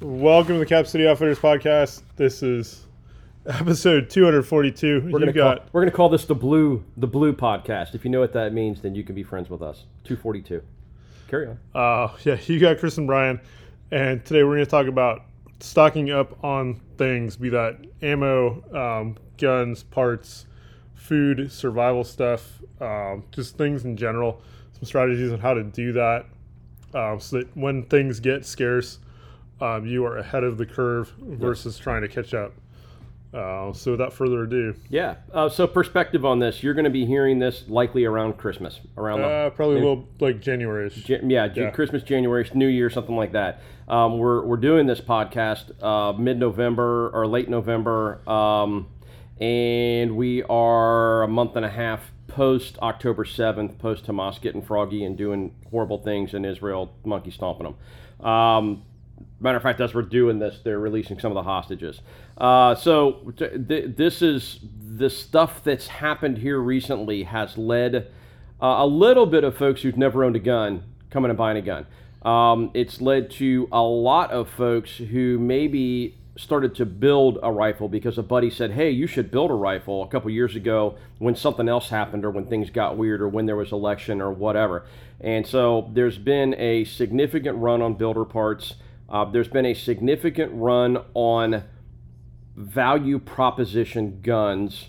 Welcome to the Cap City Outfitters podcast. This is episode 242. We're gonna got call, we're gonna call this the blue the blue podcast. If you know what that means, then you can be friends with us. Two forty two. Carry on. uh, yeah, you got Chris and Bryan, and today we're going to talk about stocking up on things, be that ammo, um, guns, parts, food, survival stuff, um, just things in general. Some strategies on how to do that, um, so that when things get scarce, um, you are ahead of the curve versus trying to catch up. Uh, so without further ado, Yeah. Uh, so perspective on this, you're going to be hearing this likely around Christmas, around the uh, probably a little like January-ish. Ja- yeah, Yeah. Christmas, January, New Year, something like that. Um, we're, we're doing this podcast uh, mid November or late November, um, and we are a month and a half post October 7th, post Hamas getting froggy and doing horrible things in Israel, monkey stomping them. Um, matter of fact, as we're doing this, they're releasing some of the hostages. Uh, so t- th- this is the stuff that's happened here recently has led uh, a little bit of folks who've never owned a gun coming and buying a gun. Um, it's led to a lot of folks who maybe started to build a rifle because a buddy said, "Hey, you should build a rifle." A couple years ago, when something else happened, or when things got weird, or when there was election, or whatever. And so there's been a significant run on builder parts. Uh, there's been a significant run on value proposition guns,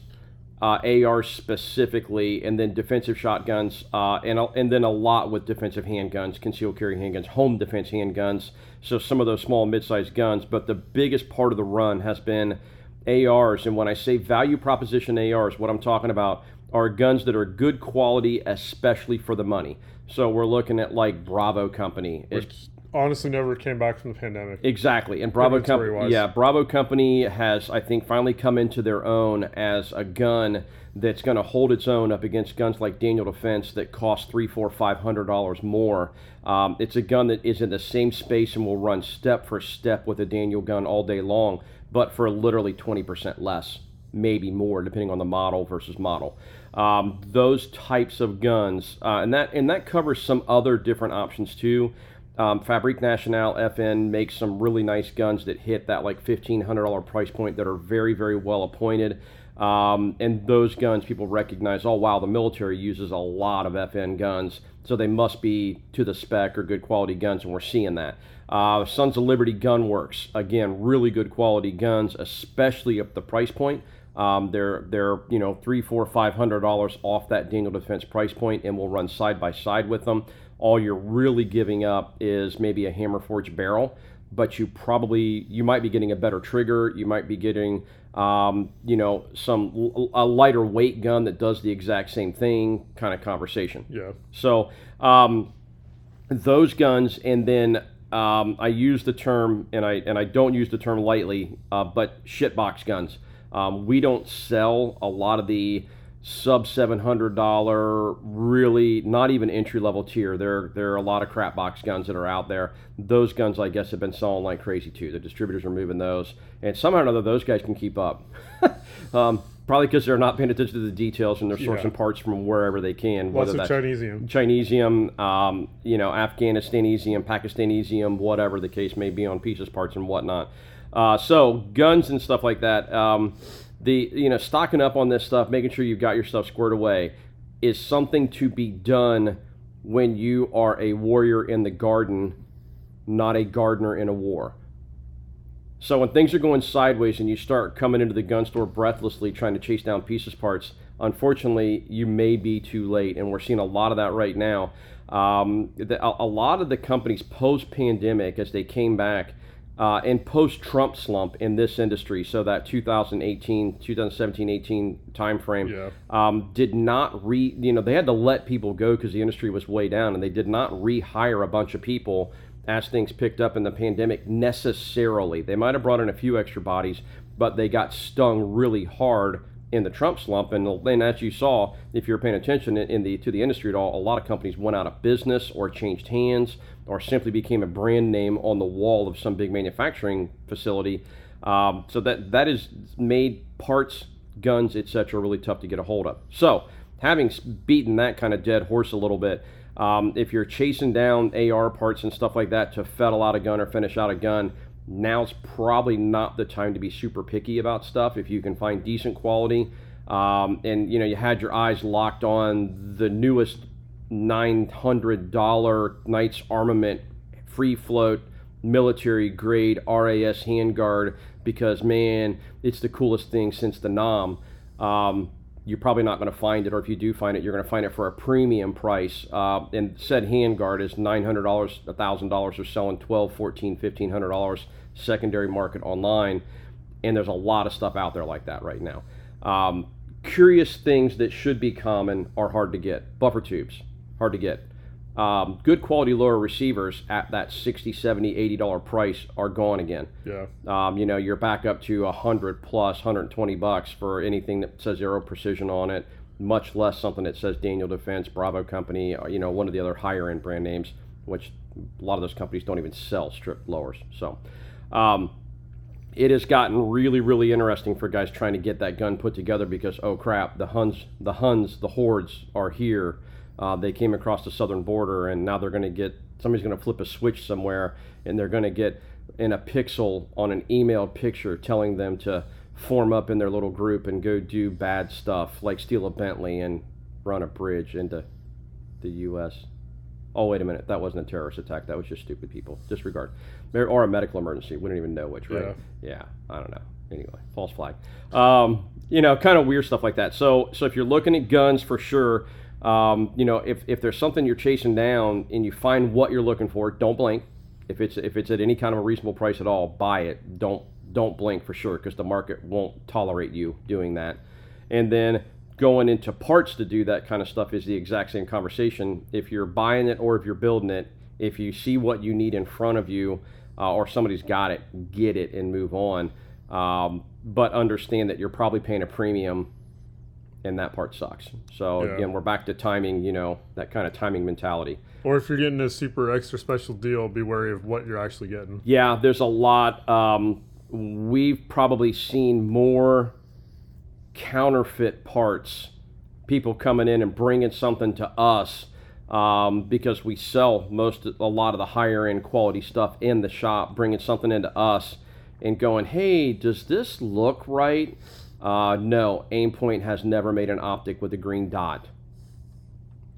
uh, ARs specifically, and then defensive shotguns, uh, and, and then a lot with defensive handguns, concealed carry handguns, home defense handguns. So some of those small, mid-sized guns, but the biggest part of the run has been ARs. And when I say value proposition ARs, what I'm talking about are guns that are good quality, especially for the money. So we're looking at like Bravo Company. Honestly, never came back from the pandemic. Exactly, and Bravo Company, yeah, Bravo Company has, I think, finally come into their own as a gun that's going to hold its own up against guns like Daniel Defense that cost three, four, five hundred dollars more. Um, it's a gun that is in the same space and will run step for step with a Daniel gun all day long, but for literally twenty percent less, maybe more, depending on the model versus model. Um, those types of guns, uh, and that and that covers some other different options too. Um, Fabrique Nationale FN makes some really nice guns that hit that like fifteen hundred dollar price point that are very very well appointed. Um, and those guns people recognize. Oh wow, the military uses a lot of FN guns, so they must be to the spec or good quality guns, and we're seeing that. Uh, Sons of Liberty Gun Works again, really good quality guns, especially at the price point. Um, they're they're you know three, four, five hundred dollars off that Daniel Defense price point, and will run side by side with them. All you're really giving up is maybe a hammer forged barrel, but you probably you might be getting a better trigger. You might be getting um, you know some a lighter weight gun that does the exact same thing. Kind of conversation. Yeah. So um, those guns, and then um, I use the term, and I and I don't use the term lightly, uh, but shitbox guns. Um, we don't sell a lot of the sub seven hundred dollar, really not even entry level tier. There there are a lot of crap box guns that are out there. Those guns, I guess, have been selling like crazy too. The distributors are moving those, and somehow or another, those guys can keep up. um, probably because they're not paying attention to the details and they're sourcing Yeah. parts from wherever they can. Lots whether of that's Chinesium. Chinesium, um, you know, Afghanistanesium, Pakistanesium, whatever the case may be on pieces, parts, and whatnot. Uh, so guns and stuff like that. Um, the you know stocking up on this stuff, making sure you've got your stuff squared away, is something to be done when you are a warrior in the garden, not a gardener in a war. So when things are going sideways and you start coming into the gun store breathlessly trying to chase down pieces parts, unfortunately, you may be too late, and we're seeing a lot of that right now. Um, the, a, a lot of the companies post-pandemic, as they came back, uh, and post-Trump slump in this industry, so that 2018, 2017, 18 timeframe, Yeah. um, did not re you know they had to let people go because the industry was way down and they did not rehire a bunch of people as things picked up in the pandemic necessarily they might have brought in a few extra bodies but they got stung really hard in the Trump slump and then as you saw if you're paying attention in, the to the industry at all a lot of companies went out of business or changed hands or simply became a brand name on the wall of some big manufacturing facility um, so that that has made parts guns, etc., really tough to get a hold of. So, having beaten that kind of dead horse a little bit, um, if you're chasing down AR parts and stuff like that to fettle out a gun or finish out a gun, now's probably not the time to be super picky about stuff if you can find decent quality. Um, and you know, you had your eyes locked on the newest $900 Knights Armament free float military grade RAS handguard because man, it's the coolest thing since the NAM. Um, you're probably not going to find it, or if you do find it, you're going to find it for a premium price. Uh, and said handguard is $900, $1,000. They're selling $12, $14, $1,500 secondary market online. And there's a lot of stuff out there like that right now. Um, curious things that should be common are hard to get. Buffer tubes, hard to get. Um, good quality lower receivers at that 60 70 80 dollar price are gone again Yeah. um, you know you're back up to 100 plus 120 bucks for anything that says Aero Precision on it much less something that says Daniel Defense Bravo Company or, you know one of the other higher end brand names which a lot of those companies don't even sell strip lowers so um, it has gotten really really interesting for guys trying to get that gun put together because oh crap the Huns the Huns the hordes are here uh, they came across the southern border and now they're going to get somebody's going to flip a switch somewhere and they're going to get in a pixel on an emailed picture telling them to form up in their little group and go do bad stuff like steal a Bentley and run a bridge into the U.S. Oh wait a minute, that wasn't a terrorist attack. That was just stupid people. Disregard, or a medical emergency. We don't even know which, right? Yeah, yeah I don't know. Anyway, false flag. Um, you know, kind of weird stuff like that. So, so if you're looking at guns for sure, um, you know, if, if there's something you're chasing down and you find what you're looking for, don't blink. If it's if it's at any kind of a reasonable price at all, buy it. Don't don't blink for sure because the market won't tolerate you doing that. And then going into parts to do that kind of stuff is the exact same conversation. If you're buying it or if you're building it, if you see what you need in front of you uh, or somebody's got it, get it and move on. Um, but understand that you're probably paying a premium and that part sucks. So Yeah. again, we're back to timing, you know, that kind of timing mentality. Or if you're getting a super extra special deal, be wary of what you're actually getting. Yeah, there's a lot. Um, we've probably seen more counterfeit parts, people coming in and bringing something to us um, because we sell most, a lot of the higher end quality stuff in the shop, bringing something into us and going, hey, does this look right? Uh, no, Aimpoint has never made an optic with a green dot.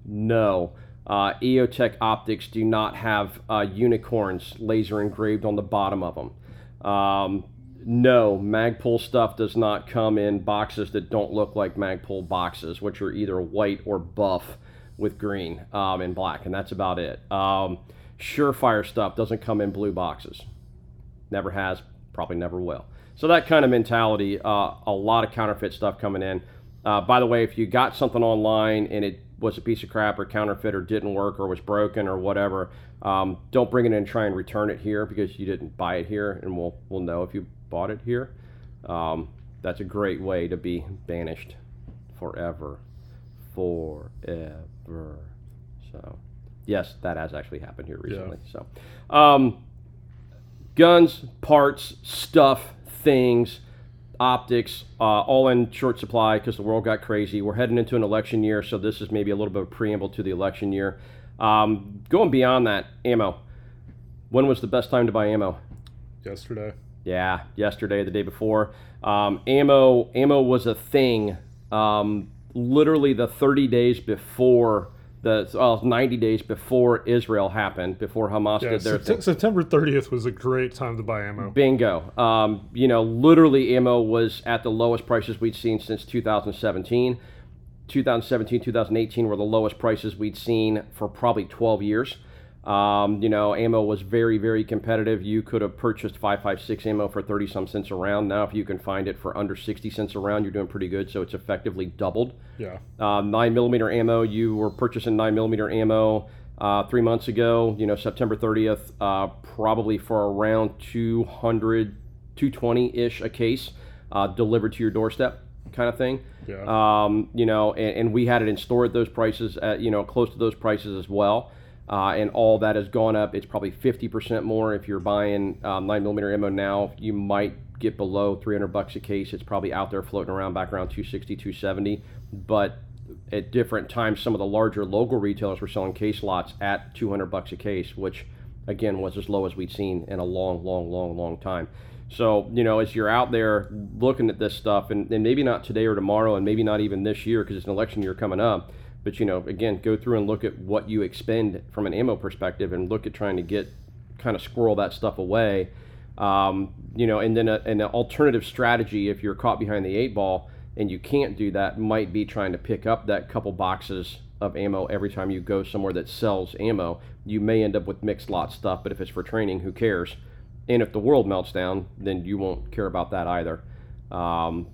No. Uh, EOTech optics do not have uh, unicorns laser engraved on the bottom of them. Um, no, Magpul stuff does not come in boxes that don't look like Magpul boxes, which are either white or buff with green um, and black, and that's about it. Um, Surefire stuff doesn't come in blue boxes. Never has, probably never will. So that kind of mentality, uh, a lot of counterfeit stuff coming in. Uh, by the way, if you got something online and it was a piece of crap or counterfeit or didn't work or was broken or whatever, um, don't bring it in and try and return it here because you didn't buy it here, and we'll we'll know if you bought it here. Um, that's a great way to be banished forever, forever. So, yes, that has actually happened here recently. So, um, guns, parts, stuff, things, optics, uh, all in short supply because the world got crazy. We're heading into an election year, so this is maybe a little bit of a preamble to the election year. Um, going beyond that, ammo. When was the best time to buy ammo? Yesterday. Yeah, yesterday, the day before. Um, ammo, ammo was a thing. Um, literally the 30 days before the well, 90 days before Israel happened, before Hamas Yeah, did their thing. September 30th was a great time to buy ammo. Bingo. Um, you know, literally, ammo was at the lowest prices we'd seen since 2017. 2017, 2018 were the lowest prices we'd seen for probably 12 years. Um, you know, ammo was very, very competitive. You could have purchased 556 ammo for 30 some cents a round. Now, if you can find it for under 60 cents a round, you're doing pretty good. So it's effectively doubled. Yeah. Uh, nine millimeter ammo. You were purchasing nine millimeter ammo uh, three months ago. You know, September 30th, uh, probably for around 200, 220 ish a case, uh, delivered to your doorstep, kind of thing. Yeah. Um, you know, and, and we had it in store at those prices, at, you know, close to those prices as well. Uh, and all that has gone up. It's probably 50% more if you're buying um, 9 millimeter ammo now. You might get below 300 bucks a case. It's probably out there floating around back around 260, 270. But at different times, some of the larger local retailers were selling case lots at 200 bucks a case, which again was as low as we'd seen in a long, long, long, long time. So, you know, as you're out there looking at this stuff, and, and maybe not today or tomorrow, and maybe not even this year because it's an election year coming up, but, you know, again, go through and look at what you expend from an ammo perspective and look at trying to get kind of squirrel that stuff away. Um, you know, and then a, an alternative strategy if you're caught behind the eight ball and you can't do that might be trying to pick up that couple boxes of ammo every time you go somewhere that sells ammo. You may end up with mixed lot stuff, but if it's for training, who cares? And if the world melts down, then you won't care about that either. Um,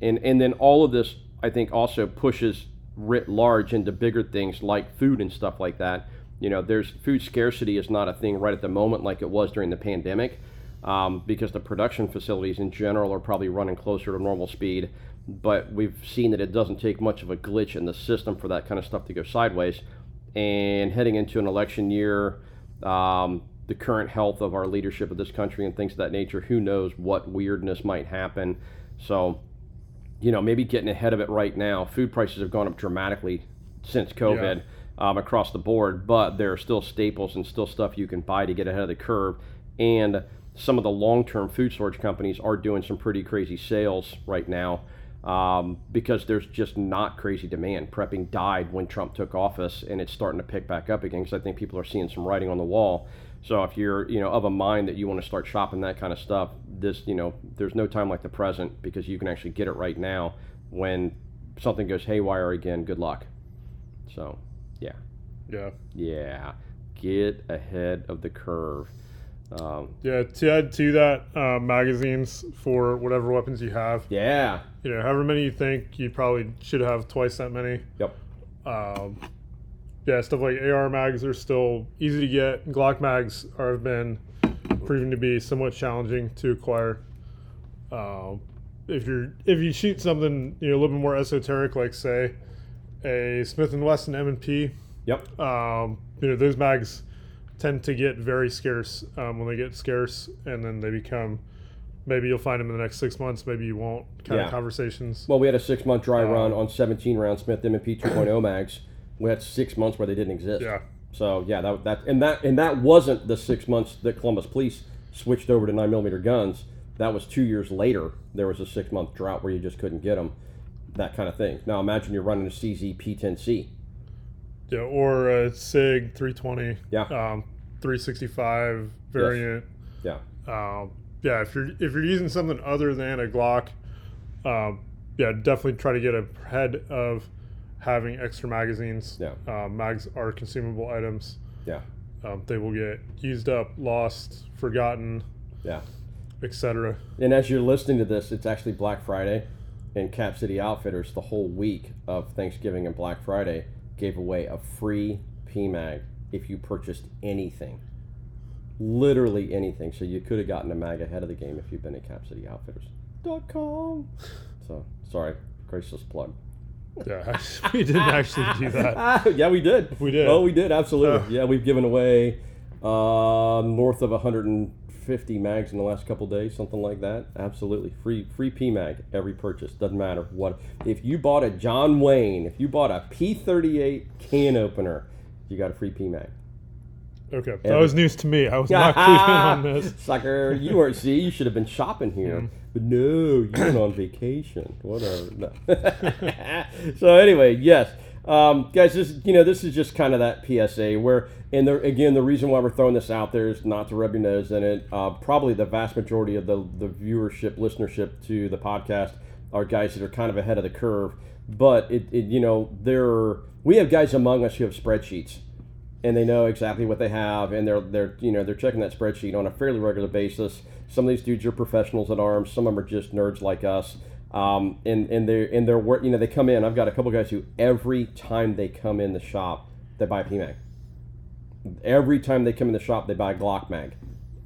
and and then all of this, I think, also pushes writ large into bigger things like food and stuff like that. You know, there's food scarcity is not a thing right at the moment like it was during the pandemic, um, because the production facilities in general are probably running closer to normal speed. But we've seen that it doesn't take much of a glitch in the system for that kind of stuff to go sideways. And heading into an election year, um, the current health of our leadership of this country and things of that nature, who knows what weirdness might happen. So, you know, maybe getting ahead of it right now. Food prices have gone up dramatically since COVID yeah. um, across the board, but there are still staples and still stuff you can buy to get ahead of the curve. And some of the long term food storage companies are doing some pretty crazy sales right now. Um, because there's just not crazy demand. Prepping died when Trump took office, and it's starting to pick back up again because I think people are seeing some writing on the wall. So if you're, you know, of a mind that you want to start shopping that kind of stuff, this, you know, there's no time like the present because you can actually get it right now. When something goes haywire again, good luck. So, yeah. Yeah. Yeah. Get ahead of the curve. Um, yeah, to add to that, uh, magazines for whatever weapons you have. Yeah. You know, however many you think, you probably should have twice that many. Yep. Um, yeah, stuff like AR mags are still easy to get. Glock mags are, have been proven to be somewhat challenging to acquire. Um, if you're if you shoot something you know a little bit more esoteric, like say a Smith and Wesson M and P, yep, um, you know those mags tend to get very scarce um, when they get scarce, and then they become maybe you'll find them in the next six months, maybe you won't. Kind yeah. of conversations. Well, we had a six month dry um, run on 17 round Smith M and P 2.0 mags we had six months where they didn't exist. Yeah. So yeah, that that and that and that wasn't the six months that Columbus Police switched over to nine millimeter guns. That was two years later. There was a six month drought where you just couldn't get them. That kind of thing. Now imagine you're running a CZ P10C. Yeah, or a Sig 320. Yeah. Um, 365 variant. Yes. Yeah. Um, yeah. If you're if you're using something other than a Glock, um, yeah, definitely try to get ahead of having extra magazines. Yeah. Um, mags are consumable items. Yeah. Um, they will get used up, lost, forgotten. Yeah. Etc. And as you're listening to this, it's actually Black Friday, and Cap City Outfitters the whole week of Thanksgiving and Black Friday gave away a free PMag if you purchased anything. Literally anything. So you could have gotten a mag ahead of the game if you've been at CapCityOutfitters.com. So sorry, graceless plug. Yeah, we didn't actually do that. yeah, we did. We did. Oh, we did absolutely. Yeah, we've given away uh, north of 150 mags in the last couple days, something like that. Absolutely, free free P mag every purchase. Doesn't matter what. If you bought a John Wayne, if you bought a P38 can opener, you got a free P mag. Okay, that was news to me. I was not clued on this. Sucker, you weren't. See, you should have been shopping here. Mm. But no, you went on vacation. Whatever. No. so anyway, yes, um, guys, this you know this is just kind of that PSA where, and the, again, the reason why we're throwing this out there is not to rub your nose in it. Uh, probably the vast majority of the the viewership, listenership to the podcast are guys that are kind of ahead of the curve. But it, it you know, there we have guys among us who have spreadsheets and they know exactly what they have, and they're they're you know they're checking that spreadsheet on a fairly regular basis. Some of these dudes are professionals at arms. Some of them are just nerds like us. Um, and and they're and they're work. You know, they come in. I've got a couple guys who every time they come in the shop, they buy a PMag. Every time they come in the shop, they buy a Glock mag.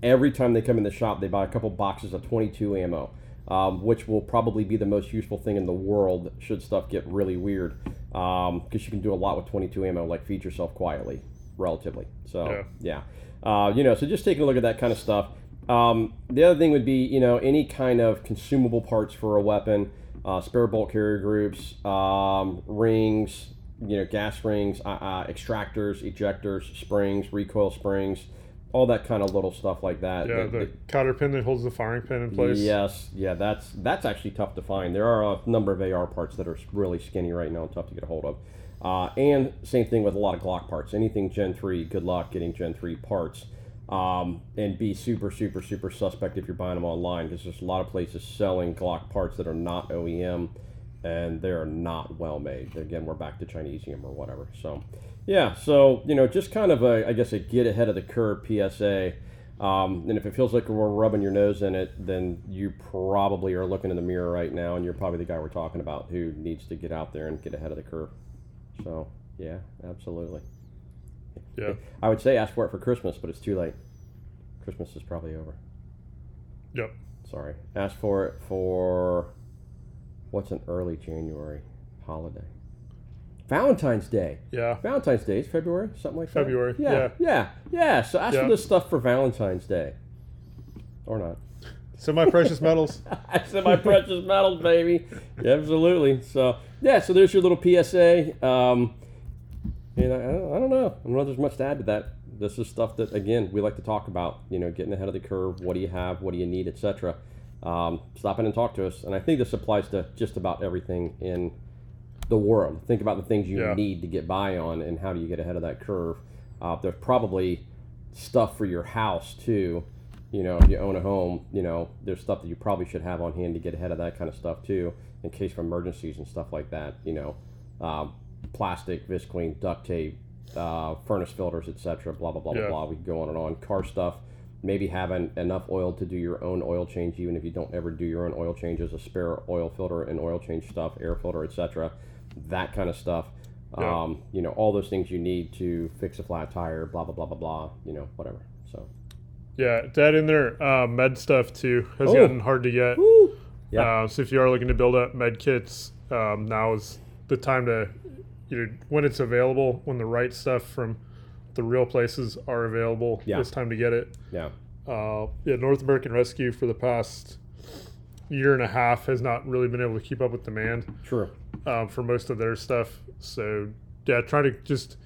Every time they come in the shop, they buy a couple boxes of 22 ammo, um, which will probably be the most useful thing in the world should stuff get really weird. Because um, you can do a lot with 22 ammo, like feed yourself quietly relatively. So yeah, yeah. Uh, you know, so just taking a look at that kind of stuff. Um, the other thing would be you know any kind of consumable parts for a weapon, uh, spare bolt carrier groups, um, rings, you know, gas rings, uh, uh, extractors, ejectors, springs, recoil springs. all that kind of little stuff like that. Yeah, that- the that- cotter pin that holds the firing pin in place. Yes, yeah, that's that's actually tough to find. There are a number of AR parts that are really skinny right now and tough to get a hold of. Uh, and same thing with a lot of Glock parts. Anything Gen 3, good luck getting Gen 3 parts. Um, and be super, super, super suspect if you're buying them online because there's a lot of places selling Glock parts that are not OEM and they're not well made. Again, we're back to Chinesium or whatever. So, yeah, so, you know, just kind of a, I guess, a get ahead of the curve PSA. Um, and if it feels like we're rubbing your nose in it, then you probably are looking in the mirror right now, and you're probably the guy we're talking about who needs to get out there and get ahead of the curve. So, yeah, absolutely. Yeah. I would say ask for it for Christmas, but it's too late. Christmas is probably over. Yep. Sorry. Ask for it for what's an early January holiday? Valentine's Day. Yeah. Valentine's Day is February, something like that. February, Yeah, yeah. yeah, yeah. So ask Yeah. for this stuff for Valentine's Day, or not. Semi precious metals. I said my precious metals, baby. Yeah, absolutely. So yeah, so there's your little PSA. Um, and I, I don't know. I don't know if there's much to add to that. This is stuff that again we like to talk about. You know, getting ahead of the curve. What do you have? What do you need, etc. Um, stop in and talk to us. And I think this applies to just about everything in the world. Think about the things you Yeah. need to get by on, and how do you get ahead of that curve. Uh, there's probably stuff for your house too. You know, if you own a home, you know, there's stuff that you probably should have on hand to get ahead of that kind of stuff too, in case of emergencies and stuff like that. You know, um, plastic, visqueen, duct tape, uh, furnace filters, etc. Blah blah blah Yeah. blah blah. We can go on and on. Car stuff. Maybe having enough oil to do your own oil change, even if you don't ever do your own oil changes, a spare oil filter and oil change stuff, air filter, etc. That kind of stuff. Yeah. Um, you know, all those things you need to fix a flat tire, blah blah blah blah blah. You know, whatever. So. Yeah. Add in there, uh, med stuff too has Oh. gotten hard to get. Woo! Yeah. Uh, so if you are looking to build up med kits, um, now is the time to, you know, when it's available, when the right stuff from the real places are available, Yeah. it's time to get it. Yeah. Uh, yeah, North American Rescue for the past year and a half has not really been able to keep up with demand Sure. um, for most of their stuff. So yeah, try to just,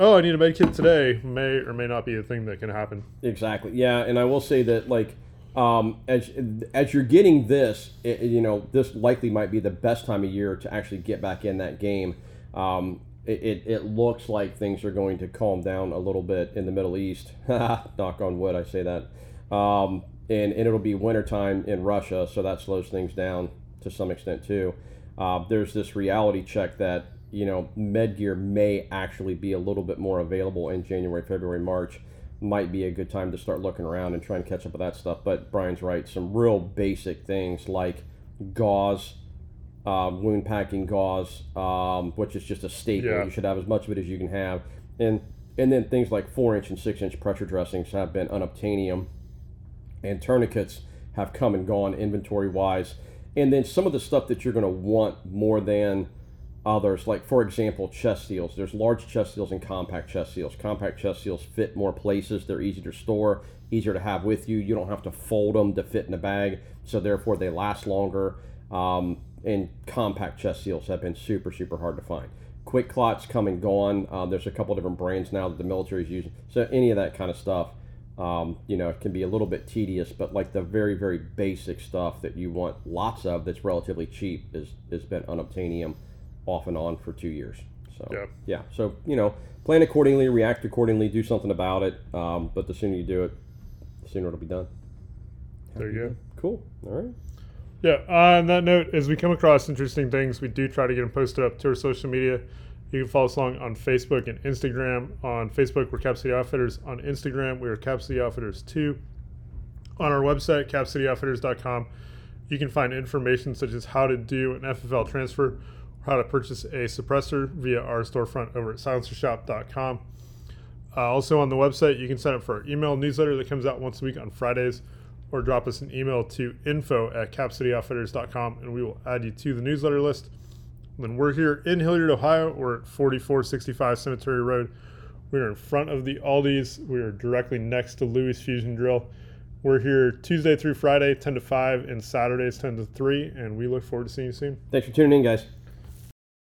oh, I need a med kit today may or may not be a thing that can happen. Exactly. Yeah, and I will say that like um, as as you're getting this, it, you know, this likely might be the best time of year to actually get back in that game. Um, it, it, it looks like things are going to calm down a little bit in the Middle East. Knock on wood, I say that. Um, and, and it'll be wintertime in Russia, so that slows things down to some extent too. Uh, there's this reality check that you know Medgear may actually be a little bit more available in January, February, March. Might be a good time to start looking around and trying to catch up with that stuff. But Bryan's right. Some real basic things like gauze, um, wound packing gauze, um, which is just a staple. Yeah. You should have as much of it as you can have, and and then things like four inch and six inch pressure dressings have been unobtainium and tourniquets have come and gone inventory wise. And then some of the stuff that you're going to want more than others, like for example, chest seals. There's large chest seals and compact chest seals. Compact chest seals fit more places, they're easier to store, easier to have with you. You don't have to fold them to fit in a bag, so therefore they last longer. Um, and compact chest seals have been super, super hard to find. QuikClots come and gone. Uh, there's a couple different brands now that the military is using. So any of that kind of stuff um, you know, it can be a little bit tedious, but like the very, very basic stuff that you want lots of that's relatively cheap is has been unobtainium off and on for two years. So Yeah. So you know, plan accordingly, react accordingly, do something about it. Um, but the sooner you do it, the sooner it'll be done. There you go. Cool. All right. Yeah. On that note, as we come across interesting things, we do try to get them posted up to our social media. You can follow us along on Facebook and Instagram. On Facebook, we're Cap City Outfitters. On Instagram, we are Cap City Outfitters 2. On our website, capcityoutfitters.com, you can find information such as how to do an FFL transfer how to purchase a suppressor via our storefront over at silencershop.com. Uh, also on the website, you can sign up for our email newsletter that comes out once a week on Fridays, or drop us an email to info at capcityoutfitters.com and we will add you to the newsletter list. Then we're here in Hilliard, Ohio. We're at 4465 Cemetery Road. We are in front of the Aldi's. We are directly next to Louis Fusion Drill. We're here Tuesday through Friday, 10 to 5, and Saturdays, 10 to 3, and we look forward to seeing you soon. Thanks for tuning in, guys.